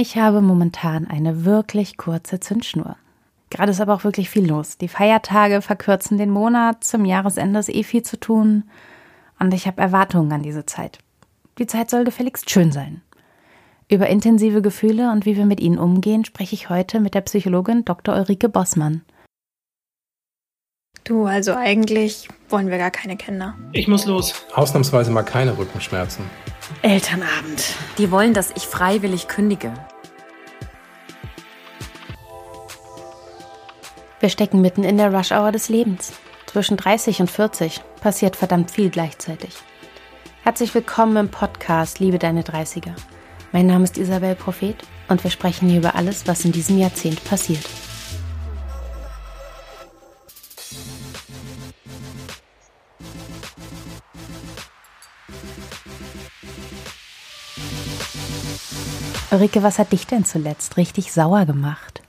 Ich habe momentan eine wirklich kurze Zündschnur. Gerade ist aber auch wirklich viel los. Die Feiertage verkürzen den Monat, zum Jahresende ist eh viel zu tun. Und ich habe Erwartungen an diese Zeit. Die Zeit soll gefälligst schön sein. Über intensive Gefühle und wie wir mit ihnen umgehen, spreche ich heute mit der Psychologin Dr. Ulrike Bossmann. Du, also eigentlich wollen wir gar keine Kinder. Ich muss los. Ausnahmsweise mal keine Rückenschmerzen. Elternabend. Die wollen, dass ich freiwillig kündige. Wir stecken mitten in der Rush-Hour des Lebens. Zwischen 30 und 40 passiert verdammt viel gleichzeitig. Herzlich willkommen im Podcast Liebe deine 30er. Mein Name ist Isabel Prophet und wir sprechen hier über alles, was in diesem Jahrzehnt passiert. Ulrike, was hat dich denn zuletzt richtig sauer gemacht?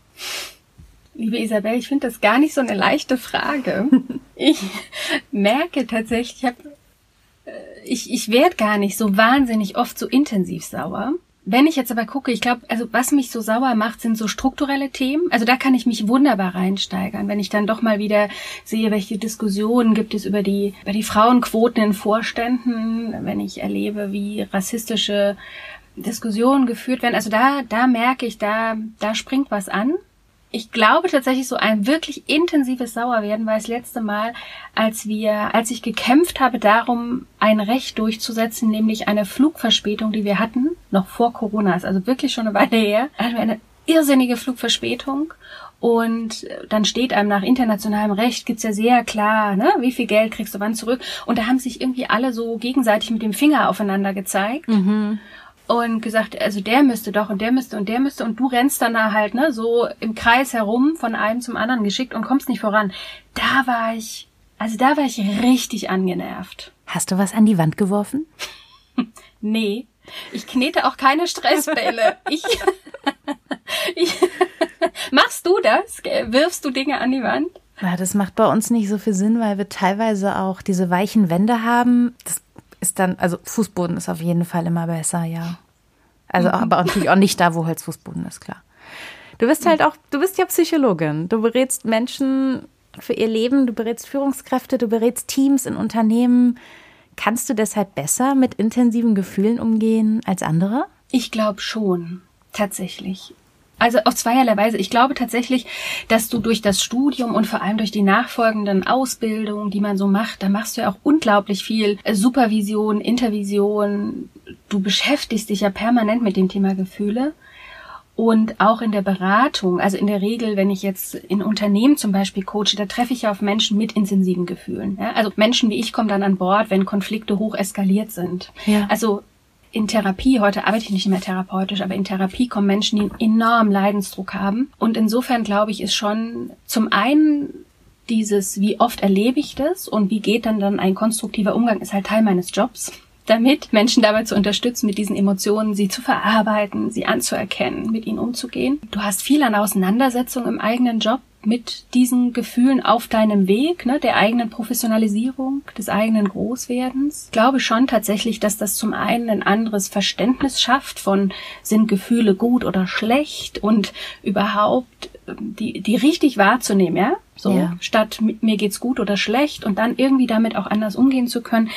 Liebe Isabel, ich finde das gar nicht so eine leichte Frage. ich merke tatsächlich, ich, hab, äh, ich, ich werde gar nicht so wahnsinnig oft so intensiv sauer. Wenn ich jetzt aber gucke, ich glaube, also was mich so sauer macht, sind so strukturelle Themen. Also da kann ich mich wunderbar reinsteigern, wenn ich dann doch mal wieder sehe, welche Diskussionen gibt es über die, über die Frauenquoten in Vorständen, wenn ich erlebe, wie rassistische Diskussionen geführt werden. Also da, da merke ich, da, da springt was an. Ich glaube tatsächlich so ein wirklich intensives Sauerwerden war das letzte Mal, als wir, als ich gekämpft habe darum, ein Recht durchzusetzen, nämlich eine Flugverspätung, die wir hatten, noch vor Corona, ist also wirklich schon eine Weile her, hatten wir eine irrsinnige Flugverspätung und dann steht einem nach internationalem Recht, gibt's ja sehr klar, ne, wie viel Geld kriegst du wann zurück. Und da haben sich irgendwie alle so gegenseitig mit dem Finger aufeinander gezeigt. Mhm und gesagt, also der müsste doch und der müsste und der müsste und du rennst dann da halt, ne, so im Kreis herum von einem zum anderen geschickt und kommst nicht voran. Da war ich, also da war ich richtig angenervt. Hast du was an die Wand geworfen? nee. Ich knete auch keine Stressbälle. ich, ich machst du das? Wirfst du Dinge an die Wand? Ja, das macht bei uns nicht so viel Sinn, weil wir teilweise auch diese weichen Wände haben. Das ist dann, also Fußboden ist auf jeden Fall immer besser, ja. Also mhm. aber natürlich auch nicht da, wo Holzfußboden ist, klar. Du bist halt auch, du bist ja Psychologin. Du berätst Menschen für ihr Leben, du berätst Führungskräfte, du berätst Teams in Unternehmen. Kannst du deshalb besser mit intensiven Gefühlen umgehen als andere? Ich glaube schon, tatsächlich. Also auf zweierlei Weise. Ich glaube tatsächlich, dass du durch das Studium und vor allem durch die nachfolgenden Ausbildungen, die man so macht, da machst du ja auch unglaublich viel äh, Supervision, Intervision. Du beschäftigst dich ja permanent mit dem Thema Gefühle. Und auch in der Beratung, also in der Regel, wenn ich jetzt in Unternehmen zum Beispiel coache, da treffe ich ja auf Menschen mit intensiven Gefühlen. Ja? Also Menschen wie ich kommen dann an Bord, wenn Konflikte hoch eskaliert sind. Ja. Also in Therapie, heute arbeite ich nicht mehr therapeutisch, aber in Therapie kommen Menschen, die einen enormen Leidensdruck haben. Und insofern glaube ich, ist schon zum einen dieses, wie oft erlebe ich das und wie geht dann dann ein konstruktiver Umgang, ist halt Teil meines Jobs damit, Menschen dabei zu unterstützen, mit diesen Emotionen, sie zu verarbeiten, sie anzuerkennen, mit ihnen umzugehen. Du hast viel an Auseinandersetzung im eigenen Job mit diesen Gefühlen auf deinem Weg, ne, der eigenen Professionalisierung, des eigenen Großwerdens. Ich glaube schon tatsächlich, dass das zum einen ein anderes Verständnis schafft von sind Gefühle gut oder schlecht und überhaupt ähm, die, die richtig wahrzunehmen, ja? So, ja. statt mir geht's gut oder schlecht und dann irgendwie damit auch anders umgehen zu können.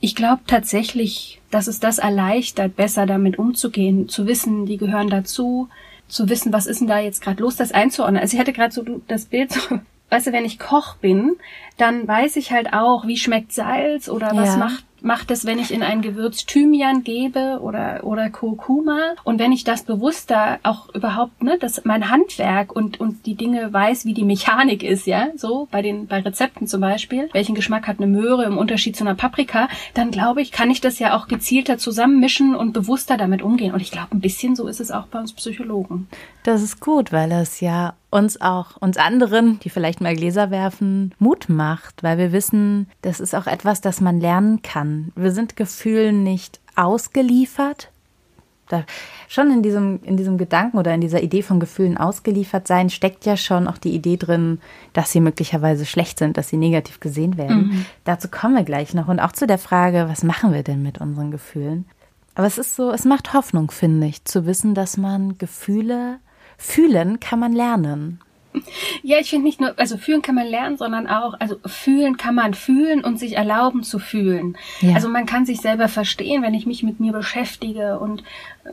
Ich glaube tatsächlich, dass es das erleichtert, besser damit umzugehen, zu wissen, die gehören dazu, zu wissen, was ist denn da jetzt gerade los, das einzuordnen. Also ich hatte gerade so das Bild, so, weißt du, wenn ich Koch bin, dann weiß ich halt auch, wie schmeckt Salz oder was ja. macht macht es, wenn ich in ein Gewürz Thymian gebe oder, oder Kurkuma. Und wenn ich das bewusster auch überhaupt, ne, dass mein Handwerk und, und die Dinge weiß, wie die Mechanik ist, ja, so bei den, bei Rezepten zum Beispiel, welchen Geschmack hat eine Möhre im Unterschied zu einer Paprika, dann glaube ich, kann ich das ja auch gezielter zusammenmischen und bewusster damit umgehen. Und ich glaube, ein bisschen so ist es auch bei uns Psychologen. Das ist gut, weil es ja uns auch, uns anderen, die vielleicht mal Gläser werfen, Mut macht, weil wir wissen, das ist auch etwas, das man lernen kann. Wir sind Gefühlen nicht ausgeliefert. Da, schon in diesem, in diesem Gedanken oder in dieser Idee von Gefühlen ausgeliefert sein, steckt ja schon auch die Idee drin, dass sie möglicherweise schlecht sind, dass sie negativ gesehen werden. Mhm. Dazu kommen wir gleich noch. Und auch zu der Frage, was machen wir denn mit unseren Gefühlen? Aber es ist so, es macht Hoffnung, finde ich, zu wissen, dass man Gefühle fühlen kann man lernen. Ja, ich finde nicht nur, also fühlen kann man lernen, sondern auch, also fühlen kann man fühlen und sich erlauben zu fühlen. Ja. Also man kann sich selber verstehen, wenn ich mich mit mir beschäftige und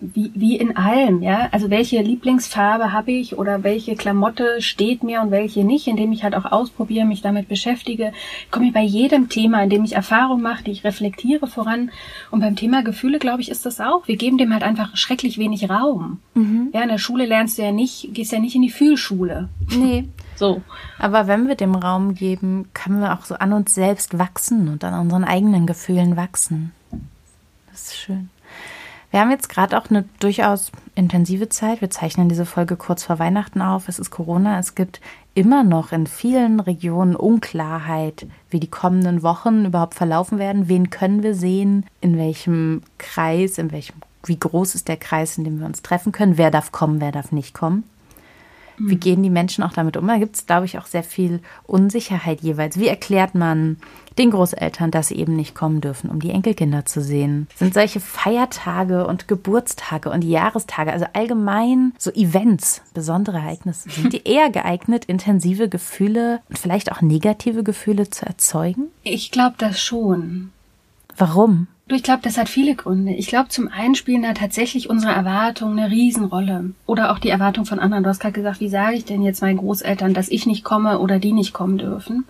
wie, wie in allem, ja. Also welche Lieblingsfarbe habe ich oder welche Klamotte steht mir und welche nicht, indem ich halt auch ausprobiere, mich damit beschäftige, komme ich bei jedem Thema, indem ich Erfahrung mache, die ich reflektiere voran. Und beim Thema Gefühle, glaube ich, ist das auch. Wir geben dem halt einfach schrecklich wenig Raum. Mhm. Ja, in der Schule lernst du ja nicht, gehst ja nicht in die Fühlschule. Nee. So. Aber wenn wir dem Raum geben, können wir auch so an uns selbst wachsen und an unseren eigenen Gefühlen wachsen. Das ist schön. Wir haben jetzt gerade auch eine durchaus intensive Zeit. Wir zeichnen diese Folge kurz vor Weihnachten auf. Es ist Corona. Es gibt immer noch in vielen Regionen Unklarheit, wie die kommenden Wochen überhaupt verlaufen werden. Wen können wir sehen? In welchem Kreis? In welchem, wie groß ist der Kreis, in dem wir uns treffen können? Wer darf kommen? Wer darf nicht kommen? Wie gehen die Menschen auch damit um? Da gibt es, glaube ich, auch sehr viel Unsicherheit jeweils. Wie erklärt man den Großeltern, dass sie eben nicht kommen dürfen, um die Enkelkinder zu sehen? Sind solche Feiertage und Geburtstage und Jahrestage, also allgemein so Events, besondere Ereignisse, sind die eher geeignet, intensive Gefühle und vielleicht auch negative Gefühle zu erzeugen? Ich glaube das schon. Warum? Ich glaube, das hat viele Gründe. Ich glaube, zum einen spielen da tatsächlich unsere Erwartungen eine Riesenrolle. Oder auch die Erwartung von anderen. Du hast gerade gesagt, wie sage ich denn jetzt meinen Großeltern, dass ich nicht komme oder die nicht kommen dürfen?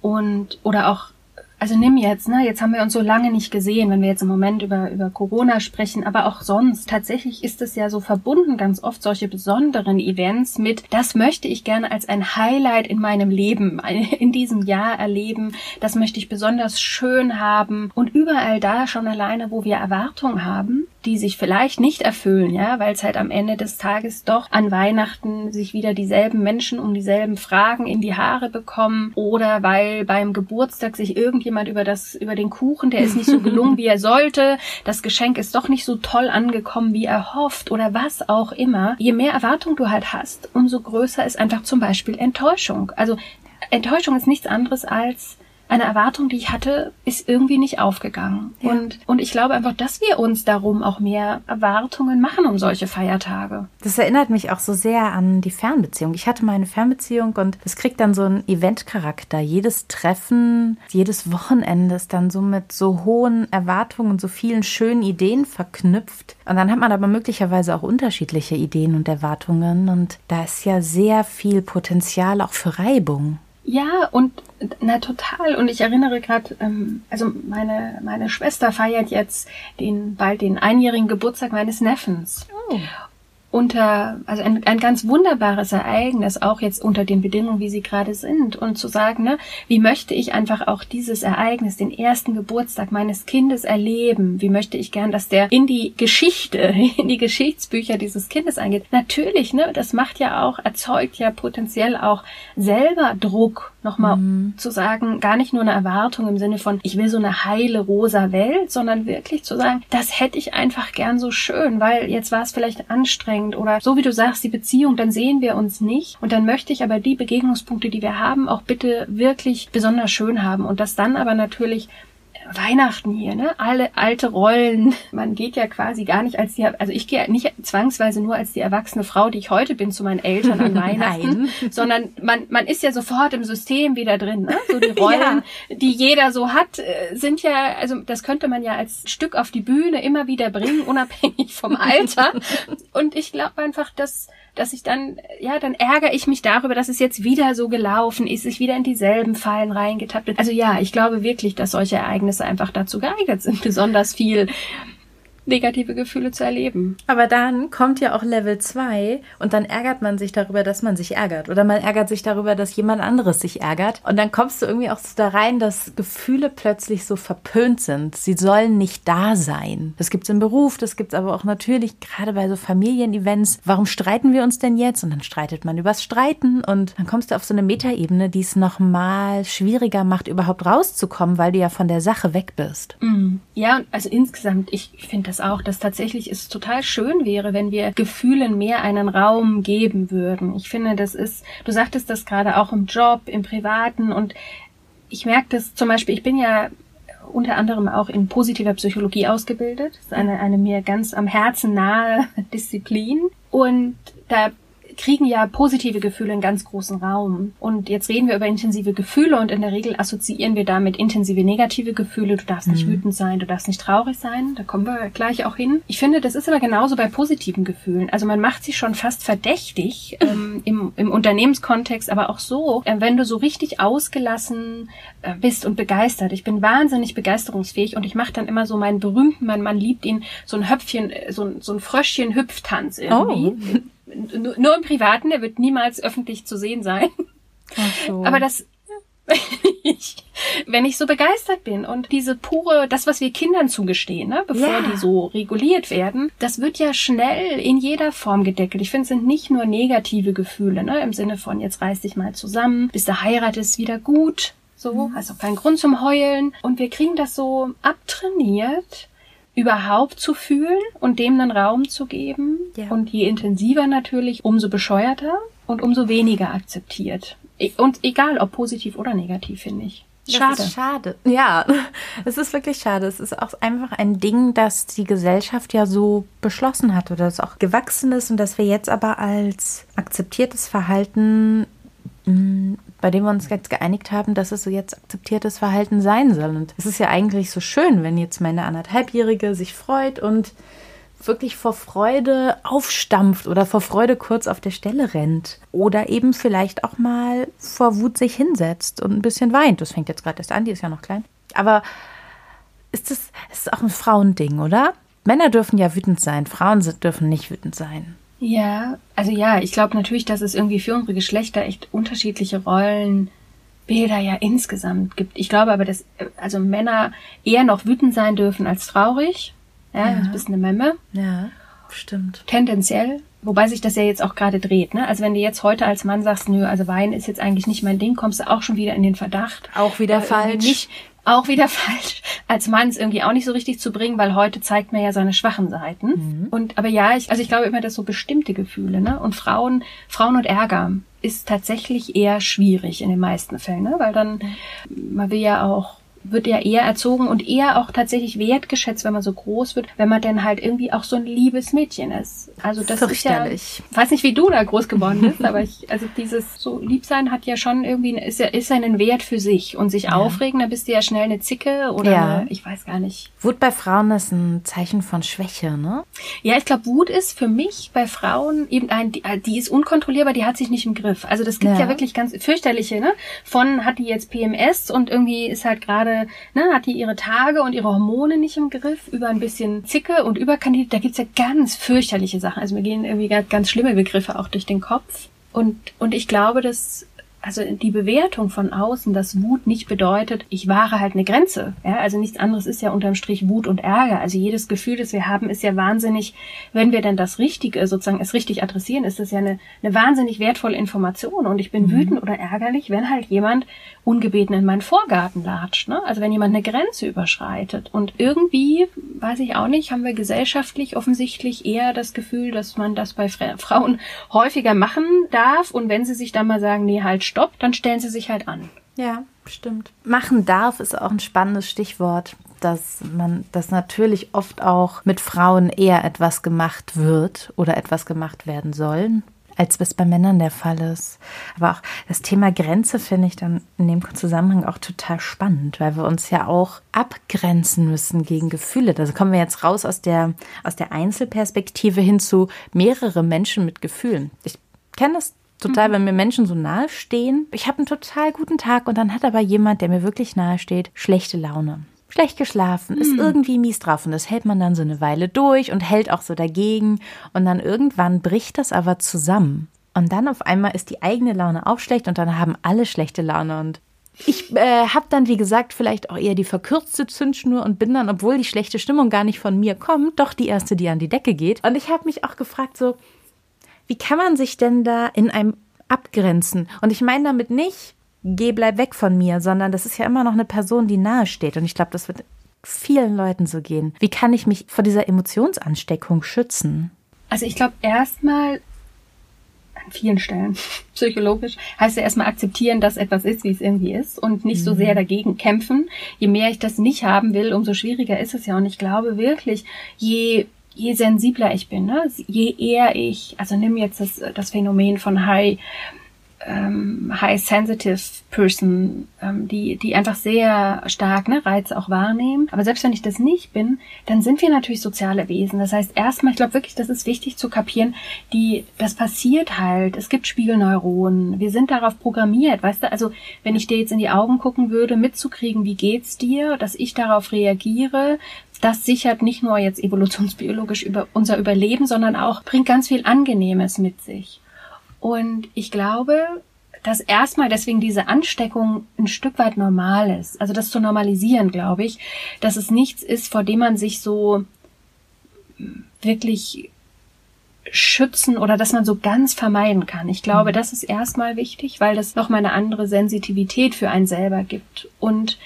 Und, oder auch also nimm jetzt, ne, jetzt haben wir uns so lange nicht gesehen, wenn wir jetzt im Moment über, über Corona sprechen, aber auch sonst. Tatsächlich ist es ja so verbunden, ganz oft solche besonderen Events mit, das möchte ich gerne als ein Highlight in meinem Leben, in diesem Jahr erleben. Das möchte ich besonders schön haben. Und überall da schon alleine, wo wir Erwartungen haben, die sich vielleicht nicht erfüllen, ja, weil es halt am Ende des Tages doch an Weihnachten sich wieder dieselben Menschen um dieselben Fragen in die Haare bekommen oder weil beim Geburtstag sich irgendjemand über das über den Kuchen, der ist nicht so gelungen, wie er sollte, das Geschenk ist doch nicht so toll angekommen, wie er hofft oder was auch immer. Je mehr Erwartung du halt hast, umso größer ist einfach zum Beispiel Enttäuschung. Also Enttäuschung ist nichts anderes als eine Erwartung, die ich hatte, ist irgendwie nicht aufgegangen. Ja. Und, und ich glaube einfach, dass wir uns darum auch mehr Erwartungen machen um solche Feiertage. Das erinnert mich auch so sehr an die Fernbeziehung. Ich hatte meine Fernbeziehung und es kriegt dann so einen Eventcharakter. Jedes Treffen, jedes Wochenende ist dann so mit so hohen Erwartungen, so vielen schönen Ideen verknüpft. Und dann hat man aber möglicherweise auch unterschiedliche Ideen und Erwartungen. Und da ist ja sehr viel Potenzial auch für Reibung. Ja, und na total. Und ich erinnere gerade, ähm, also meine, meine Schwester feiert jetzt den bald den einjährigen Geburtstag meines Neffens. Oh unter, also ein, ein ganz wunderbares Ereignis, auch jetzt unter den Bedingungen, wie sie gerade sind. Und zu sagen, ne, wie möchte ich einfach auch dieses Ereignis, den ersten Geburtstag meines Kindes erleben? Wie möchte ich gern, dass der in die Geschichte, in die Geschichtsbücher dieses Kindes eingeht? Natürlich, ne, das macht ja auch, erzeugt ja potenziell auch selber Druck nochmal mhm. zu sagen, gar nicht nur eine Erwartung im Sinne von, ich will so eine heile rosa Welt, sondern wirklich zu sagen, das hätte ich einfach gern so schön, weil jetzt war es vielleicht anstrengend oder so wie du sagst, die Beziehung, dann sehen wir uns nicht und dann möchte ich aber die Begegnungspunkte, die wir haben, auch bitte wirklich besonders schön haben und das dann aber natürlich Weihnachten hier, ne? Alle alte Rollen. Man geht ja quasi gar nicht als die, also ich gehe nicht zwangsweise nur als die erwachsene Frau, die ich heute bin, zu meinen Eltern an Weihnachten, sondern man, man ist ja sofort im System wieder drin, ne? So die Rollen, ja. die jeder so hat, äh, sind ja, also das könnte man ja als Stück auf die Bühne immer wieder bringen, unabhängig vom Alter. Und ich glaube einfach, dass dass ich dann, ja, dann ärgere ich mich darüber, dass es jetzt wieder so gelaufen ist, ich wieder in dieselben Fallen reingetappt bin. Also ja, ich glaube wirklich, dass solche Ereignisse einfach dazu geeignet sind, besonders viel negative Gefühle zu erleben. Aber dann kommt ja auch Level 2 und dann ärgert man sich darüber, dass man sich ärgert. Oder man ärgert sich darüber, dass jemand anderes sich ärgert. Und dann kommst du irgendwie auch so da rein, dass Gefühle plötzlich so verpönt sind. Sie sollen nicht da sein. Das gibt's im Beruf, das gibt's aber auch natürlich gerade bei so Familienevents. Warum streiten wir uns denn jetzt? Und dann streitet man übers Streiten und dann kommst du auf so eine Metaebene, die es nochmal schwieriger macht, überhaupt rauszukommen, weil du ja von der Sache weg bist. Mm. Ja, also insgesamt, ich finde das das auch, dass tatsächlich es total schön wäre, wenn wir Gefühlen mehr einen Raum geben würden. Ich finde, das ist, du sagtest das gerade auch im Job, im Privaten und ich merke das zum Beispiel, ich bin ja unter anderem auch in positiver Psychologie ausgebildet. Das ist eine, eine mir ganz am Herzen nahe Disziplin. Und da kriegen ja positive Gefühle einen ganz großen Raum. Und jetzt reden wir über intensive Gefühle und in der Regel assoziieren wir damit intensive negative Gefühle. Du darfst nicht mhm. wütend sein, du darfst nicht traurig sein. Da kommen wir gleich auch hin. Ich finde, das ist aber genauso bei positiven Gefühlen. Also man macht sie schon fast verdächtig ähm, im, im Unternehmenskontext, aber auch so, äh, wenn du so richtig ausgelassen äh, bist und begeistert. Ich bin wahnsinnig begeisterungsfähig und ich mache dann immer so meinen berühmten, mein Mann liebt ihn, so ein Höpfchen, äh, so ein, so ein Fröschchen-Hüpftanz irgendwie. Oh nur im Privaten, der wird niemals öffentlich zu sehen sein. So. Aber das, wenn ich so begeistert bin und diese pure, das, was wir Kindern zugestehen, ne, bevor ja. die so reguliert werden, das wird ja schnell in jeder Form gedeckelt. Ich finde, es sind nicht nur negative Gefühle, ne, im Sinne von jetzt reiß dich mal zusammen, bis du heiratest, wieder gut, so, mhm. also kein Grund zum Heulen. Und wir kriegen das so abtrainiert, überhaupt zu fühlen und dem einen Raum zu geben. Ja. Und je intensiver natürlich, umso bescheuerter und umso weniger akzeptiert. E, und egal, ob positiv oder negativ, finde ich. Schade. Das ist schade. Ja, es ist wirklich schade. Es ist auch einfach ein Ding, das die Gesellschaft ja so beschlossen hat oder das auch gewachsen ist und das wir jetzt aber als akzeptiertes Verhalten mm, bei dem wir uns jetzt geeinigt haben, dass es so jetzt akzeptiertes Verhalten sein soll. Und es ist ja eigentlich so schön, wenn jetzt meine anderthalbjährige sich freut und wirklich vor Freude aufstampft oder vor Freude kurz auf der Stelle rennt. Oder eben vielleicht auch mal vor Wut sich hinsetzt und ein bisschen weint. Das fängt jetzt gerade erst an, die ist ja noch klein. Aber ist das, ist auch ein Frauending, oder? Männer dürfen ja wütend sein, Frauen dürfen nicht wütend sein. Ja, also ja, ich glaube natürlich, dass es irgendwie für unsere Geschlechter echt unterschiedliche Rollenbilder ja insgesamt gibt. Ich glaube aber, dass also Männer eher noch wütend sein dürfen als traurig. Ja, ja. du bist eine Memme. Ja, stimmt. Tendenziell. Wobei sich das ja jetzt auch gerade dreht, ne? Also wenn du jetzt heute als Mann sagst, nö, also Wein ist jetzt eigentlich nicht mein Ding, kommst du auch schon wieder in den Verdacht. Auch wieder äh, falsch. Nicht, auch wieder falsch, als Mann es irgendwie auch nicht so richtig zu bringen, weil heute zeigt man ja seine schwachen Seiten. Mhm. Und aber ja, ich, also ich glaube immer, dass so bestimmte Gefühle, ne? Und Frauen, Frauen und Ärger ist tatsächlich eher schwierig in den meisten Fällen, ne? Weil dann, man will ja auch wird ja eher erzogen und eher auch tatsächlich wertgeschätzt, wenn man so groß wird, wenn man denn halt irgendwie auch so ein liebes Mädchen ist. Also das ist ja, weiß nicht, wie du da groß geworden bist, aber ich, also dieses so Liebsein hat ja schon irgendwie, ist ja, ist ja einen Wert für sich und sich ja. aufregen, da bist du ja schnell eine Zicke oder ja. eine, ich weiß gar nicht. Wut bei Frauen ist ein Zeichen von Schwäche, ne? Ja, ich glaube, Wut ist für mich bei Frauen eben ein, die, die ist unkontrollierbar, die hat sich nicht im Griff. Also das gibt ja, ja wirklich ganz fürchterliche, ne? Von hat die jetzt PMS und irgendwie ist halt gerade ne, hat die ihre Tage und ihre Hormone nicht im Griff, über ein bisschen Zicke und Überkandid, da gibt's ja ganz fürchterliche Sachen. Also mir gehen irgendwie ganz schlimme Begriffe auch durch den Kopf. Und, und ich glaube, dass also die Bewertung von außen, dass Wut nicht bedeutet, ich wahre halt eine Grenze. Ja, also nichts anderes ist ja unterm Strich Wut und Ärger. Also jedes Gefühl, das wir haben, ist ja wahnsinnig, wenn wir denn das Richtige, sozusagen es richtig adressieren, ist das ja eine, eine wahnsinnig wertvolle Information. Und ich bin mhm. wütend oder ärgerlich, wenn halt jemand ungebeten in meinen Vorgarten latscht. Ne? Also wenn jemand eine Grenze überschreitet. Und irgendwie, weiß ich auch nicht, haben wir gesellschaftlich offensichtlich eher das Gefühl, dass man das bei Frauen häufiger machen darf. Und wenn sie sich dann mal sagen, nee, halt, Stopp, dann stellen sie sich halt an. Ja, stimmt. Machen darf ist auch ein spannendes Stichwort, dass man, dass natürlich oft auch mit Frauen eher etwas gemacht wird oder etwas gemacht werden soll, als es bei Männern der Fall ist. Aber auch das Thema Grenze finde ich dann in dem Zusammenhang auch total spannend, weil wir uns ja auch abgrenzen müssen gegen Gefühle. Da kommen wir jetzt raus aus der, aus der Einzelperspektive hin zu mehrere Menschen mit Gefühlen. Ich kenne das total, mhm. wenn mir Menschen so nahe stehen. Ich habe einen total guten Tag und dann hat aber jemand, der mir wirklich nahe steht, schlechte Laune. Schlecht geschlafen, ist mhm. irgendwie mies drauf und das hält man dann so eine Weile durch und hält auch so dagegen und dann irgendwann bricht das aber zusammen. Und dann auf einmal ist die eigene Laune auch schlecht und dann haben alle schlechte Laune und ich äh, habe dann, wie gesagt, vielleicht auch eher die verkürzte Zündschnur und bin dann, obwohl die schlechte Stimmung gar nicht von mir kommt, doch die erste, die an die Decke geht. Und ich habe mich auch gefragt, so, wie kann man sich denn da in einem abgrenzen? Und ich meine damit nicht, geh, bleib weg von mir, sondern das ist ja immer noch eine Person, die nahe steht. Und ich glaube, das wird vielen Leuten so gehen. Wie kann ich mich vor dieser Emotionsansteckung schützen? Also ich glaube, erstmal an vielen Stellen psychologisch, heißt ja erstmal akzeptieren, dass etwas ist, wie es irgendwie ist und nicht so sehr dagegen kämpfen. Je mehr ich das nicht haben will, umso schwieriger ist es ja. Und ich glaube wirklich, je je sensibler ich bin, ne? je eher ich, also nimm jetzt das, das Phänomen von High ähm, high sensitive person, ähm, die, die einfach sehr stark ne, Reize auch wahrnehmen. Aber selbst wenn ich das nicht bin, dann sind wir natürlich soziale Wesen. Das heißt, erstmal, ich glaube wirklich, das ist wichtig zu kapieren, die, das passiert halt. Es gibt Spiegelneuronen. Wir sind darauf programmiert, weißt du? Also, wenn ich dir jetzt in die Augen gucken würde, mitzukriegen, wie geht's dir, dass ich darauf reagiere, das sichert nicht nur jetzt evolutionsbiologisch über unser Überleben, sondern auch bringt ganz viel Angenehmes mit sich. Und ich glaube, dass erstmal deswegen diese Ansteckung ein Stück weit normal ist. Also das zu normalisieren, glaube ich, dass es nichts ist, vor dem man sich so wirklich schützen oder dass man so ganz vermeiden kann. Ich glaube, mhm. das ist erstmal wichtig, weil das nochmal eine andere Sensitivität für einen selber gibt. Und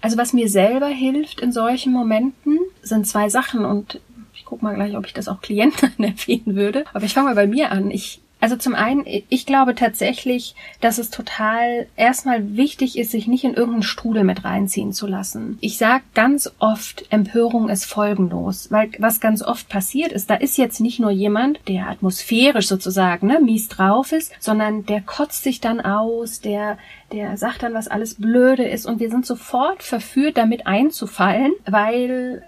also was mir selber hilft in solchen Momenten, sind zwei Sachen und ich guck mal gleich, ob ich das auch Klienten empfehlen würde. Aber ich fange mal bei mir an. Ich also zum einen, ich glaube tatsächlich, dass es total erstmal wichtig ist, sich nicht in irgendeinen Strudel mit reinziehen zu lassen. Ich sage ganz oft, Empörung ist folgenlos, weil was ganz oft passiert ist, da ist jetzt nicht nur jemand, der atmosphärisch sozusagen ne, mies drauf ist, sondern der kotzt sich dann aus, der der sagt dann, was alles blöde ist und wir sind sofort verführt, damit einzufallen, weil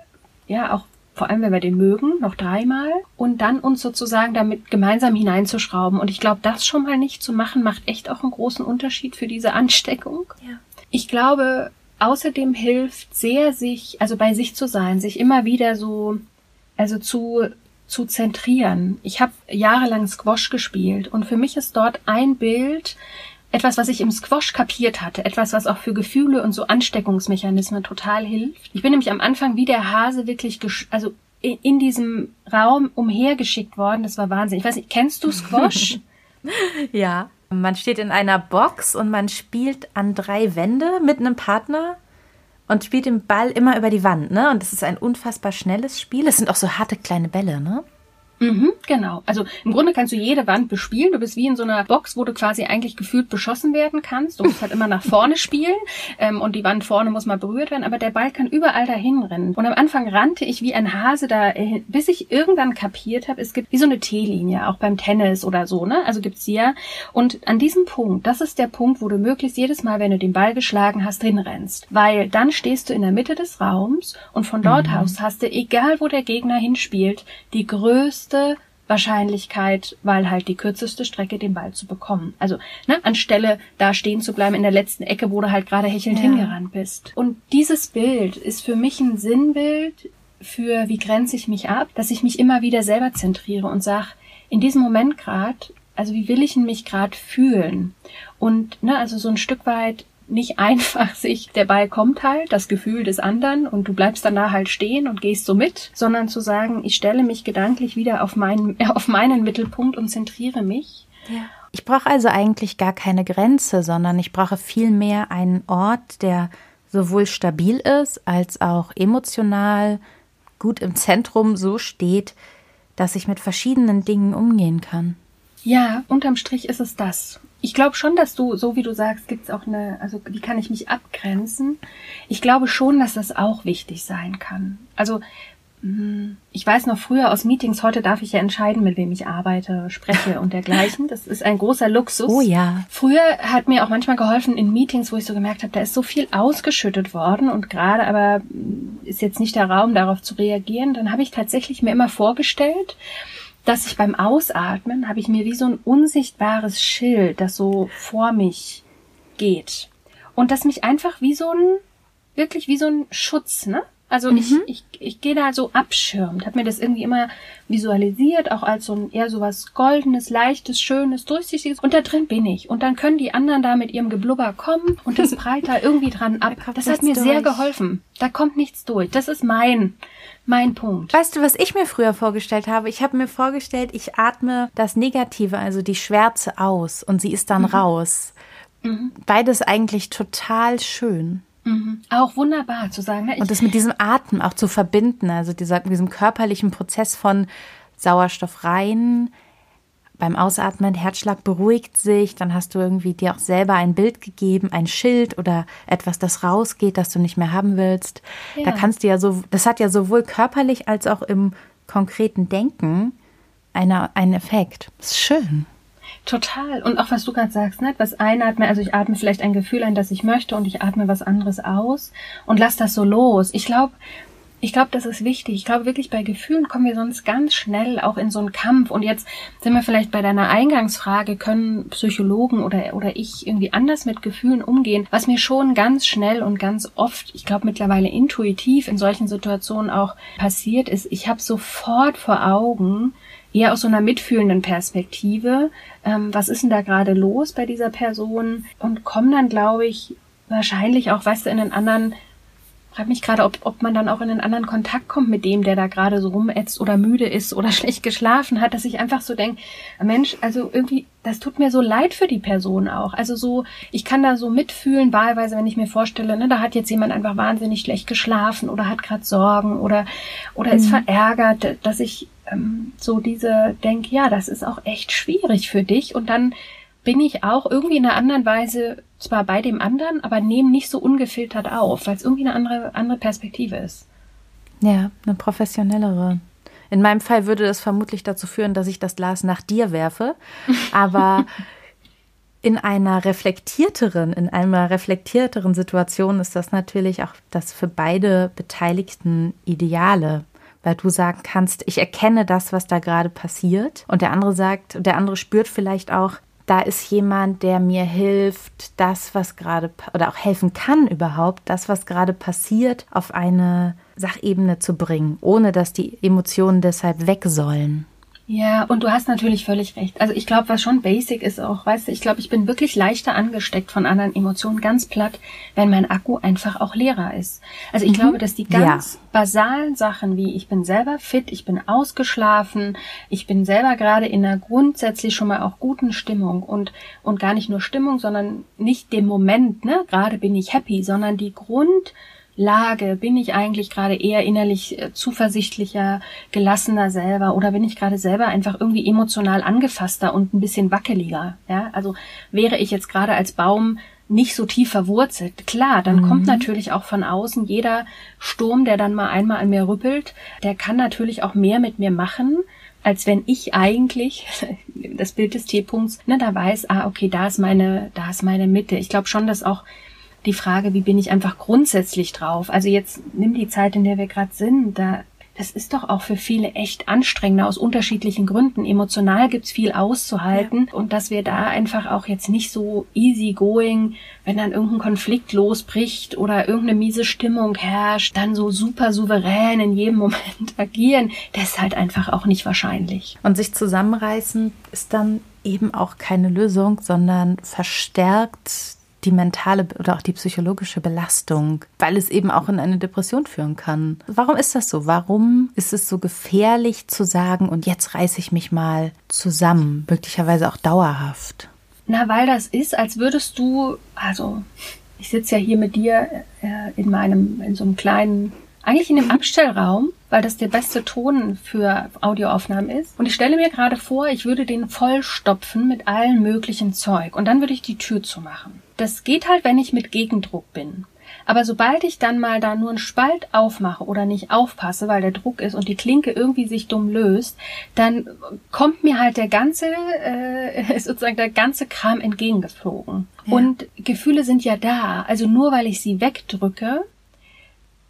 ja auch vor allem wenn wir den mögen, noch dreimal und dann uns sozusagen damit gemeinsam hineinzuschrauben. Und ich glaube, das schon mal nicht zu machen, macht echt auch einen großen Unterschied für diese Ansteckung. Ja. Ich glaube, außerdem hilft sehr sich, also bei sich zu sein, sich immer wieder so, also zu zu zentrieren. Ich habe jahrelang Squash gespielt und für mich ist dort ein Bild etwas, was ich im Squash kapiert hatte, etwas, was auch für Gefühle und so Ansteckungsmechanismen total hilft. Ich bin nämlich am Anfang wie der Hase wirklich, also in diesem Raum umhergeschickt worden. Das war Wahnsinn. Ich weiß nicht, kennst du Squash? ja. Man steht in einer Box und man spielt an drei Wände mit einem Partner und spielt den Ball immer über die Wand, ne? Und es ist ein unfassbar schnelles Spiel. Es sind auch so harte kleine Bälle, ne? Mhm, genau. Also im Grunde kannst du jede Wand bespielen. Du bist wie in so einer Box, wo du quasi eigentlich gefühlt beschossen werden kannst. Du musst halt immer nach vorne spielen ähm, und die Wand vorne muss mal berührt werden, aber der Ball kann überall dahin rennen. Und am Anfang rannte ich wie ein Hase da, äh, bis ich irgendwann kapiert habe, es gibt wie so eine T-Linie, auch beim Tennis oder so, ne? Also gibt's hier. Und an diesem Punkt, das ist der Punkt, wo du möglichst jedes Mal, wenn du den Ball geschlagen hast, hinrennst. Weil dann stehst du in der Mitte des Raums und von dort mhm. aus hast du, egal wo der Gegner hinspielt, die größte größte Wahrscheinlichkeit, weil halt die kürzeste Strecke den Ball zu bekommen. Also ne, anstelle da stehen zu bleiben in der letzten Ecke, wo du halt gerade hechelnd ja. hingerannt bist. Und dieses Bild ist für mich ein Sinnbild für wie grenze ich mich ab, dass ich mich immer wieder selber zentriere und sag, in diesem Moment gerade, also wie will ich mich gerade fühlen? Und ne, also so ein Stück weit nicht einfach sich, der Ball kommt halt, das Gefühl des anderen und du bleibst dann da halt stehen und gehst so mit, sondern zu sagen, ich stelle mich gedanklich wieder auf meinen, auf meinen Mittelpunkt und zentriere mich. Ja. Ich brauche also eigentlich gar keine Grenze, sondern ich brauche vielmehr einen Ort, der sowohl stabil ist als auch emotional gut im Zentrum so steht, dass ich mit verschiedenen Dingen umgehen kann. Ja, unterm Strich ist es das ich glaube schon, dass du, so wie du sagst, gibt's auch eine, also wie kann ich mich abgrenzen? Ich glaube schon, dass das auch wichtig sein kann. Also hm, ich weiß noch früher aus Meetings, heute darf ich ja entscheiden, mit wem ich arbeite, spreche und dergleichen. Das ist ein großer Luxus. Oh ja. Früher hat mir auch manchmal geholfen in Meetings, wo ich so gemerkt habe, da ist so viel ausgeschüttet worden und gerade aber hm, ist jetzt nicht der Raum, darauf zu reagieren. Dann habe ich tatsächlich mir immer vorgestellt, dass ich beim Ausatmen habe ich mir wie so ein unsichtbares Schild, das so vor mich geht. Und das mich einfach wie so ein, wirklich wie so ein Schutz, ne? Also mhm. ich, ich, ich gehe da so abschirmt, habe mir das irgendwie immer visualisiert, auch als so ein eher so was Goldenes, Leichtes, Schönes, Durchsichtiges. Und da drin bin ich. Und dann können die anderen da mit ihrem Geblubber kommen und das da irgendwie dran ab. Da das hat mir durch. sehr geholfen. Da kommt nichts durch. Das ist mein, mein Punkt. Weißt du, was ich mir früher vorgestellt habe? Ich habe mir vorgestellt, ich atme das Negative, also die Schwärze aus und sie ist dann mhm. raus. Mhm. Beides eigentlich total schön. Mhm. Auch wunderbar zu sagen. Ne? und das mit diesem Atem auch zu verbinden, also dieser, diesem körperlichen Prozess von Sauerstoff rein, beim Ausatmen, Herzschlag beruhigt sich, dann hast du irgendwie dir auch selber ein Bild gegeben, ein Schild oder etwas, das rausgeht, das du nicht mehr haben willst. Ja. Da kannst du ja so, das hat ja sowohl körperlich als auch im konkreten Denken eine, einen Effekt. Das ist schön. Total. Und auch was du gerade sagst, ne? Was einatme, also ich atme vielleicht ein Gefühl ein, das ich möchte und ich atme was anderes aus und lass das so los. Ich glaube, ich glaube, das ist wichtig. Ich glaube wirklich, bei Gefühlen kommen wir sonst ganz schnell auch in so einen Kampf. Und jetzt sind wir vielleicht bei deiner Eingangsfrage, können Psychologen oder, oder ich irgendwie anders mit Gefühlen umgehen? Was mir schon ganz schnell und ganz oft, ich glaube mittlerweile intuitiv in solchen Situationen auch passiert ist, ich habe sofort vor Augen, eher aus so einer mitfühlenden Perspektive, ähm, was ist denn da gerade los bei dieser Person? Und komme dann, glaube ich, wahrscheinlich auch, weißt du, in einen anderen frage mich gerade, ob, ob man dann auch in einen anderen Kontakt kommt mit dem, der da gerade so rumätzt oder müde ist oder schlecht geschlafen hat, dass ich einfach so denke, Mensch, also irgendwie, das tut mir so leid für die Person auch. Also so, ich kann da so mitfühlen, wahlweise, wenn ich mir vorstelle, ne, da hat jetzt jemand einfach wahnsinnig schlecht geschlafen oder hat gerade Sorgen oder, oder mhm. ist verärgert, dass ich ähm, so diese denke, ja, das ist auch echt schwierig für dich und dann bin ich auch irgendwie in einer anderen Weise zwar bei dem anderen, aber nehme nicht so ungefiltert auf, weil es irgendwie eine andere, andere Perspektive ist. Ja, eine professionellere. In meinem Fall würde das vermutlich dazu führen, dass ich das Glas nach dir werfe, aber in einer reflektierteren, in einer reflektierteren Situation ist das natürlich auch das für beide Beteiligten Ideale, weil du sagen kannst, ich erkenne das, was da gerade passiert und der andere sagt, der andere spürt vielleicht auch, da ist jemand, der mir hilft, das, was gerade oder auch helfen kann überhaupt, das, was gerade passiert, auf eine Sachebene zu bringen, ohne dass die Emotionen deshalb weg sollen. Ja, und du hast natürlich völlig recht. Also ich glaube, was schon basic ist auch, weißt du, ich glaube, ich bin wirklich leichter angesteckt von anderen Emotionen, ganz platt, wenn mein Akku einfach auch leerer ist. Also ich mhm. glaube, dass die ganz ja. basalen Sachen wie ich bin selber fit, ich bin ausgeschlafen, ich bin selber gerade in einer grundsätzlich schon mal auch guten Stimmung und und gar nicht nur Stimmung, sondern nicht dem Moment, ne, gerade bin ich happy, sondern die Grund Lage? Bin ich eigentlich gerade eher innerlich äh, zuversichtlicher, gelassener selber oder bin ich gerade selber einfach irgendwie emotional angefasster und ein bisschen wackeliger? Ja, also wäre ich jetzt gerade als Baum nicht so tief verwurzelt. Klar, dann mhm. kommt natürlich auch von außen jeder Sturm, der dann mal einmal an mir rüppelt, der kann natürlich auch mehr mit mir machen, als wenn ich eigentlich das Bild des T-Punkts, ne, da weiß, ah, okay, da ist meine, da ist meine Mitte. Ich glaube schon, dass auch die Frage, wie bin ich einfach grundsätzlich drauf? Also jetzt nimm die Zeit, in der wir gerade sind, da das ist doch auch für viele echt anstrengender aus unterschiedlichen Gründen. Emotional gibt's viel auszuhalten ja. und dass wir da einfach auch jetzt nicht so easy going, wenn dann irgendein Konflikt losbricht oder irgendeine miese Stimmung herrscht, dann so super souverän in jedem Moment agieren, das ist halt einfach auch nicht wahrscheinlich. Und sich zusammenreißen ist dann eben auch keine Lösung, sondern verstärkt die mentale oder auch die psychologische Belastung, weil es eben auch in eine Depression führen kann. Warum ist das so? Warum ist es so gefährlich zu sagen, und jetzt reiße ich mich mal zusammen, möglicherweise auch dauerhaft? Na, weil das ist, als würdest du, also ich sitze ja hier mit dir äh, in meinem, in so einem kleinen, eigentlich in dem Abstellraum, weil das der beste Ton für Audioaufnahmen ist. Und ich stelle mir gerade vor, ich würde den vollstopfen mit allen möglichen Zeug und dann würde ich die Tür zumachen. Das geht halt, wenn ich mit Gegendruck bin. Aber sobald ich dann mal da nur einen Spalt aufmache oder nicht aufpasse, weil der Druck ist und die Klinke irgendwie sich dumm löst, dann kommt mir halt der ganze, äh, sozusagen der ganze Kram entgegengeflogen. Ja. Und Gefühle sind ja da. Also nur weil ich sie wegdrücke,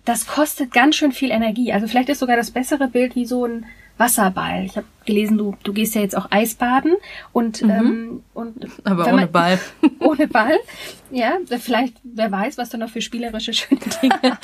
das kostet ganz schön viel Energie. Also vielleicht ist sogar das bessere Bild wie so ein Wasserball. Ich habe gelesen, du, du gehst ja jetzt auch Eisbaden und, mhm. ähm, und aber ohne man, Ball. ohne Ball. Ja, vielleicht, wer weiß, was da noch für spielerische schöne Dinge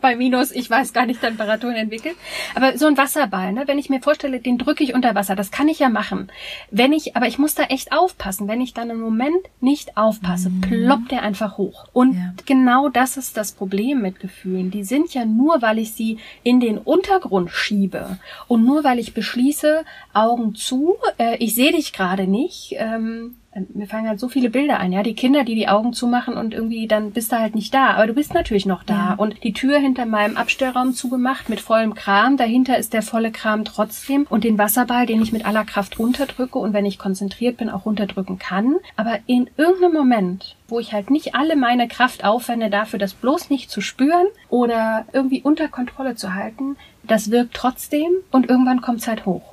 bei Minus, ich weiß gar nicht, Temperaturen entwickelt. Aber so ein Wasserball, ne, wenn ich mir vorstelle, den drücke ich unter Wasser, das kann ich ja machen. Wenn ich, aber ich muss da echt aufpassen. Wenn ich dann im Moment nicht aufpasse, mhm. ploppt der einfach hoch. Und ja. genau das ist das Problem mit Gefühlen. Die sind ja nur, weil ich sie in den Untergrund schiebe und nur weil ich beschließe, Augen zu, äh, ich sehe dich gerade nicht, ähm, mir fallen halt so viele Bilder ein, ja, die Kinder, die die Augen zumachen und irgendwie dann bist du halt nicht da, aber du bist natürlich noch da. Ja. und die Tür hinter meinem Abstellraum zugemacht mit vollem Kram, dahinter ist der volle Kram trotzdem. Und den Wasserball, den ich mit aller Kraft runterdrücke und wenn ich konzentriert bin, auch runterdrücken kann, aber in irgendeinem Moment, wo ich halt nicht alle meine Kraft aufwende dafür, das bloß nicht zu spüren oder irgendwie unter Kontrolle zu halten, das wirkt trotzdem. Und irgendwann kommt's halt hoch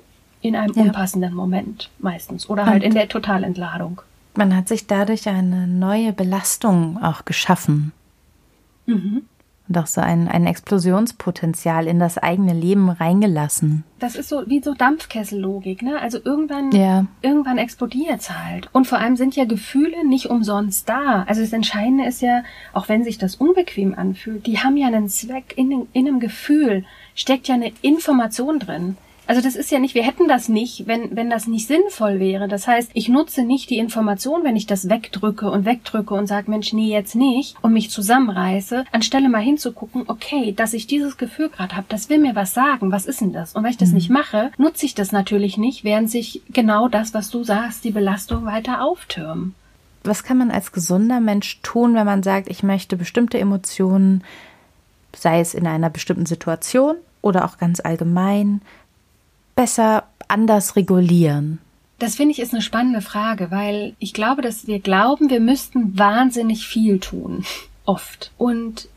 in einem ja. unpassenden Moment meistens oder halt in der Totalentladung. Man hat sich dadurch eine neue Belastung auch geschaffen. Mhm. Und auch so ein, ein Explosionspotenzial in das eigene Leben reingelassen. Das ist so wie so Dampfkessellogik, ne? Also irgendwann, ja. irgendwann explodiert's halt. Und vor allem sind ja Gefühle nicht umsonst da. Also das Entscheidende ist ja, auch wenn sich das unbequem anfühlt, die haben ja einen Zweck in, in einem Gefühl, steckt ja eine Information drin. Also das ist ja nicht, wir hätten das nicht, wenn, wenn das nicht sinnvoll wäre. Das heißt, ich nutze nicht die Information, wenn ich das wegdrücke und wegdrücke und sage, Mensch, nee, jetzt nicht, und mich zusammenreiße, anstelle mal hinzugucken, okay, dass ich dieses Gefühl gerade habe, das will mir was sagen, was ist denn das? Und wenn ich das mhm. nicht mache, nutze ich das natürlich nicht, während sich genau das, was du sagst, die Belastung weiter auftürmen. Was kann man als gesunder Mensch tun, wenn man sagt, ich möchte bestimmte Emotionen, sei es in einer bestimmten Situation oder auch ganz allgemein, besser anders regulieren? Das finde ich ist eine spannende Frage, weil ich glaube, dass wir glauben, wir müssten wahnsinnig viel tun. Oft. Und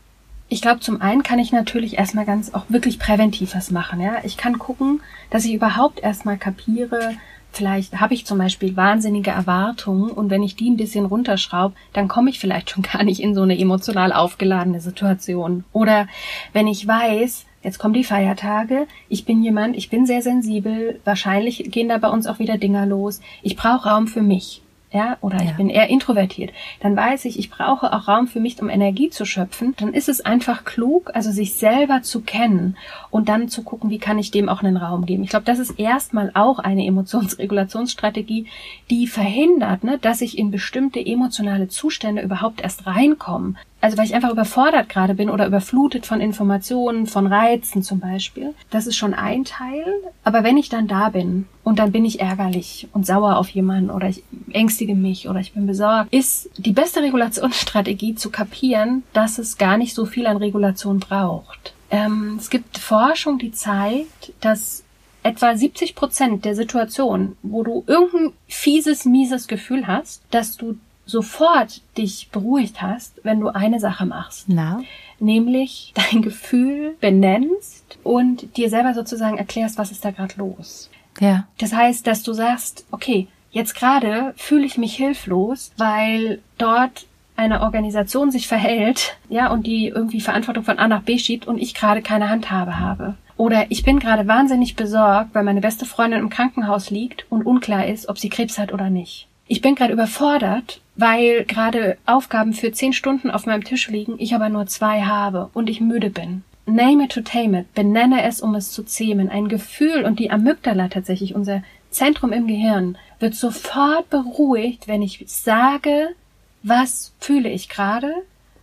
ich glaube, zum einen kann ich natürlich erstmal ganz auch wirklich präventiv was machen. Ja, ich kann gucken, dass ich überhaupt erstmal kapiere, vielleicht habe ich zum Beispiel wahnsinnige Erwartungen und wenn ich die ein bisschen runterschraube, dann komme ich vielleicht schon gar nicht in so eine emotional aufgeladene Situation. Oder wenn ich weiß, Jetzt kommen die Feiertage. Ich bin jemand, ich bin sehr sensibel. Wahrscheinlich gehen da bei uns auch wieder Dinger los. Ich brauche Raum für mich ja, oder ja. ich bin eher introvertiert, dann weiß ich, ich brauche auch Raum für mich, um Energie zu schöpfen, dann ist es einfach klug, also sich selber zu kennen und dann zu gucken, wie kann ich dem auch einen Raum geben. Ich glaube, das ist erstmal auch eine Emotionsregulationsstrategie, die verhindert, ne, dass ich in bestimmte emotionale Zustände überhaupt erst reinkomme. Also weil ich einfach überfordert gerade bin oder überflutet von Informationen, von Reizen zum Beispiel. Das ist schon ein Teil. Aber wenn ich dann da bin und dann bin ich ärgerlich und sauer auf jemanden oder ich ängstige mich oder ich bin besorgt, ist die beste Regulationsstrategie zu kapieren, dass es gar nicht so viel an Regulation braucht. Ähm, es gibt Forschung, die zeigt, dass etwa 70 Prozent der Situationen, wo du irgendein fieses, mieses Gefühl hast, dass du sofort dich beruhigt hast, wenn du eine Sache machst. Na? Nämlich dein Gefühl benennst und dir selber sozusagen erklärst, was ist da gerade los. Ja. Das heißt, dass du sagst, okay, jetzt gerade fühle ich mich hilflos, weil dort eine Organisation sich verhält, ja, und die irgendwie Verantwortung von A nach B schiebt und ich gerade keine Handhabe habe. Oder ich bin gerade wahnsinnig besorgt, weil meine beste Freundin im Krankenhaus liegt und unklar ist, ob sie Krebs hat oder nicht. Ich bin gerade überfordert, weil gerade Aufgaben für zehn Stunden auf meinem Tisch liegen, ich aber nur zwei habe und ich müde bin. Name it to tame it, benenne es, um es zu zähmen. Ein Gefühl und die Amygdala tatsächlich, unser Zentrum im Gehirn, wird sofort beruhigt, wenn ich sage, was fühle ich gerade.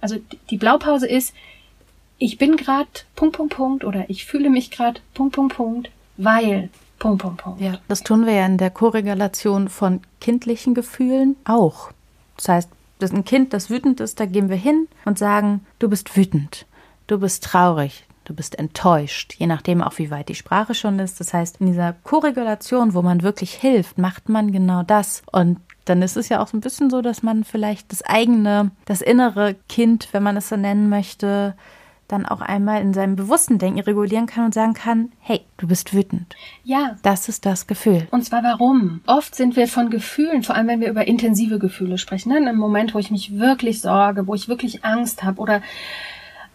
Also die Blaupause ist, ich bin gerade Punkt, Punkt, Punkt oder ich fühle mich gerade Punkt, Punkt, Punkt, weil Punkt, Punkt, Punkt. Ja, das tun wir ja in der Korregulation von kindlichen Gefühlen auch. Das heißt, das ist ein Kind, das wütend ist, da gehen wir hin und sagen, du bist wütend, du bist traurig, du bist enttäuscht, je nachdem auch wie weit die Sprache schon ist. Das heißt, in dieser Korregulation, wo man wirklich hilft, macht man genau das. Und dann ist es ja auch so ein bisschen so, dass man vielleicht das eigene, das innere Kind, wenn man es so nennen möchte, dann auch einmal in seinem bewussten Denken regulieren kann und sagen kann, hey, du bist wütend. Ja. Das ist das Gefühl. Und zwar warum? Oft sind wir von Gefühlen, vor allem wenn wir über intensive Gefühle sprechen, ne? in einem Moment, wo ich mich wirklich sorge, wo ich wirklich Angst habe oder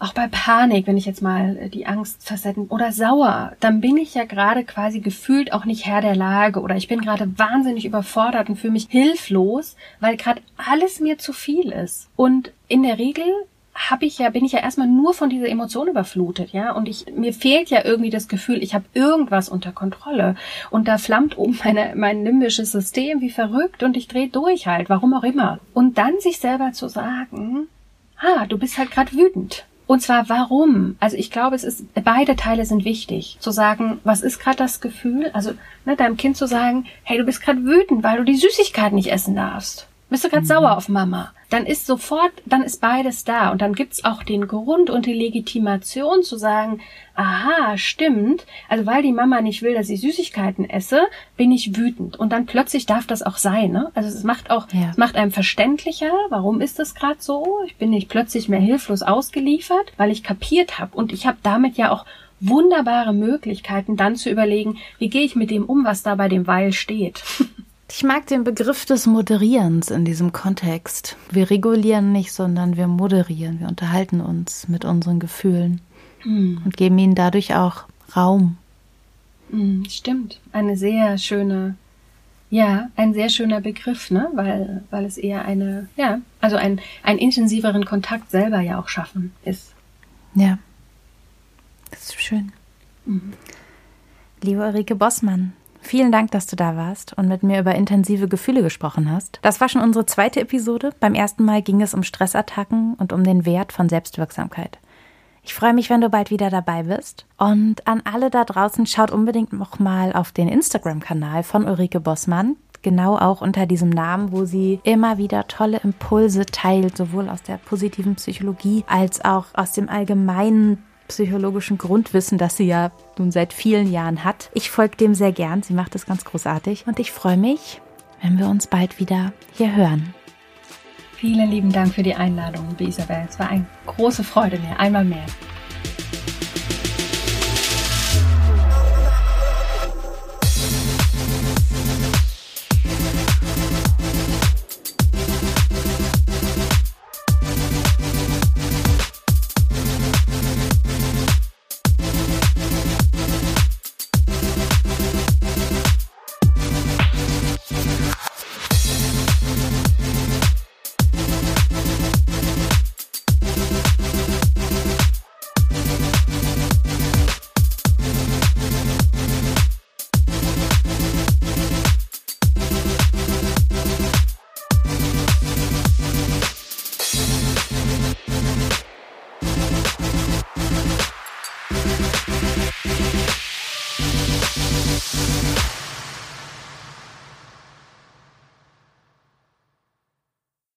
auch bei Panik, wenn ich jetzt mal die Angstfacetten oder sauer, dann bin ich ja gerade quasi gefühlt auch nicht Herr der Lage oder ich bin gerade wahnsinnig überfordert und fühle mich hilflos, weil gerade alles mir zu viel ist. Und in der Regel habe ich ja, bin ich ja erstmal nur von dieser Emotion überflutet, ja. Und ich, mir fehlt ja irgendwie das Gefühl, ich habe irgendwas unter Kontrolle. Und da flammt oben meine, mein limbisches System wie verrückt und ich drehe durch halt, warum auch immer. Und dann sich selber zu sagen, ah, du bist halt gerade wütend. Und zwar warum? Also ich glaube, es ist beide Teile sind wichtig. Zu sagen, was ist gerade das Gefühl? Also ne, deinem Kind zu sagen, hey, du bist gerade wütend, weil du die Süßigkeit nicht essen darfst. Bist du gerade mhm. sauer auf Mama? Dann ist sofort, dann ist beides da. Und dann gibt's auch den Grund und die Legitimation zu sagen, aha, stimmt. Also weil die Mama nicht will, dass ich Süßigkeiten esse, bin ich wütend. Und dann plötzlich darf das auch sein. Ne? Also es macht auch, ja. es macht einem verständlicher, warum ist das gerade so? Ich bin nicht plötzlich mehr hilflos ausgeliefert, weil ich kapiert habe. Und ich habe damit ja auch wunderbare Möglichkeiten, dann zu überlegen, wie gehe ich mit dem um, was da bei dem Weil steht. Ich mag den Begriff des Moderierens in diesem Kontext. Wir regulieren nicht, sondern wir moderieren. Wir unterhalten uns mit unseren Gefühlen hm. und geben ihnen dadurch auch Raum. Hm, stimmt. Eine sehr schöne, ja, ein sehr schöner Begriff, ne? Weil, weil es eher eine, ja, also ein, einen intensiveren Kontakt selber ja auch schaffen ist. Ja. Das ist schön. Mhm. Liebe Ulrike Bossmann, Vielen Dank, dass du da warst und mit mir über intensive Gefühle gesprochen hast. Das war schon unsere zweite Episode. Beim ersten Mal ging es um Stressattacken und um den Wert von Selbstwirksamkeit. Ich freue mich, wenn du bald wieder dabei bist. Und an alle da draußen, schaut unbedingt noch mal auf den Instagram-Kanal von Ulrike Bossmann. Genau auch unter diesem Namen, wo sie immer wieder tolle Impulse teilt, sowohl aus der positiven Psychologie als auch aus dem allgemeinen psychologischen Grundwissen, das sie ja nun seit vielen Jahren hat. Ich folge dem sehr gern. Sie macht es ganz großartig. Und ich freue mich, wenn wir uns bald wieder hier hören. Vielen lieben Dank für die Einladung, liebe Isabel. Es war eine große Freude mir. Einmal mehr.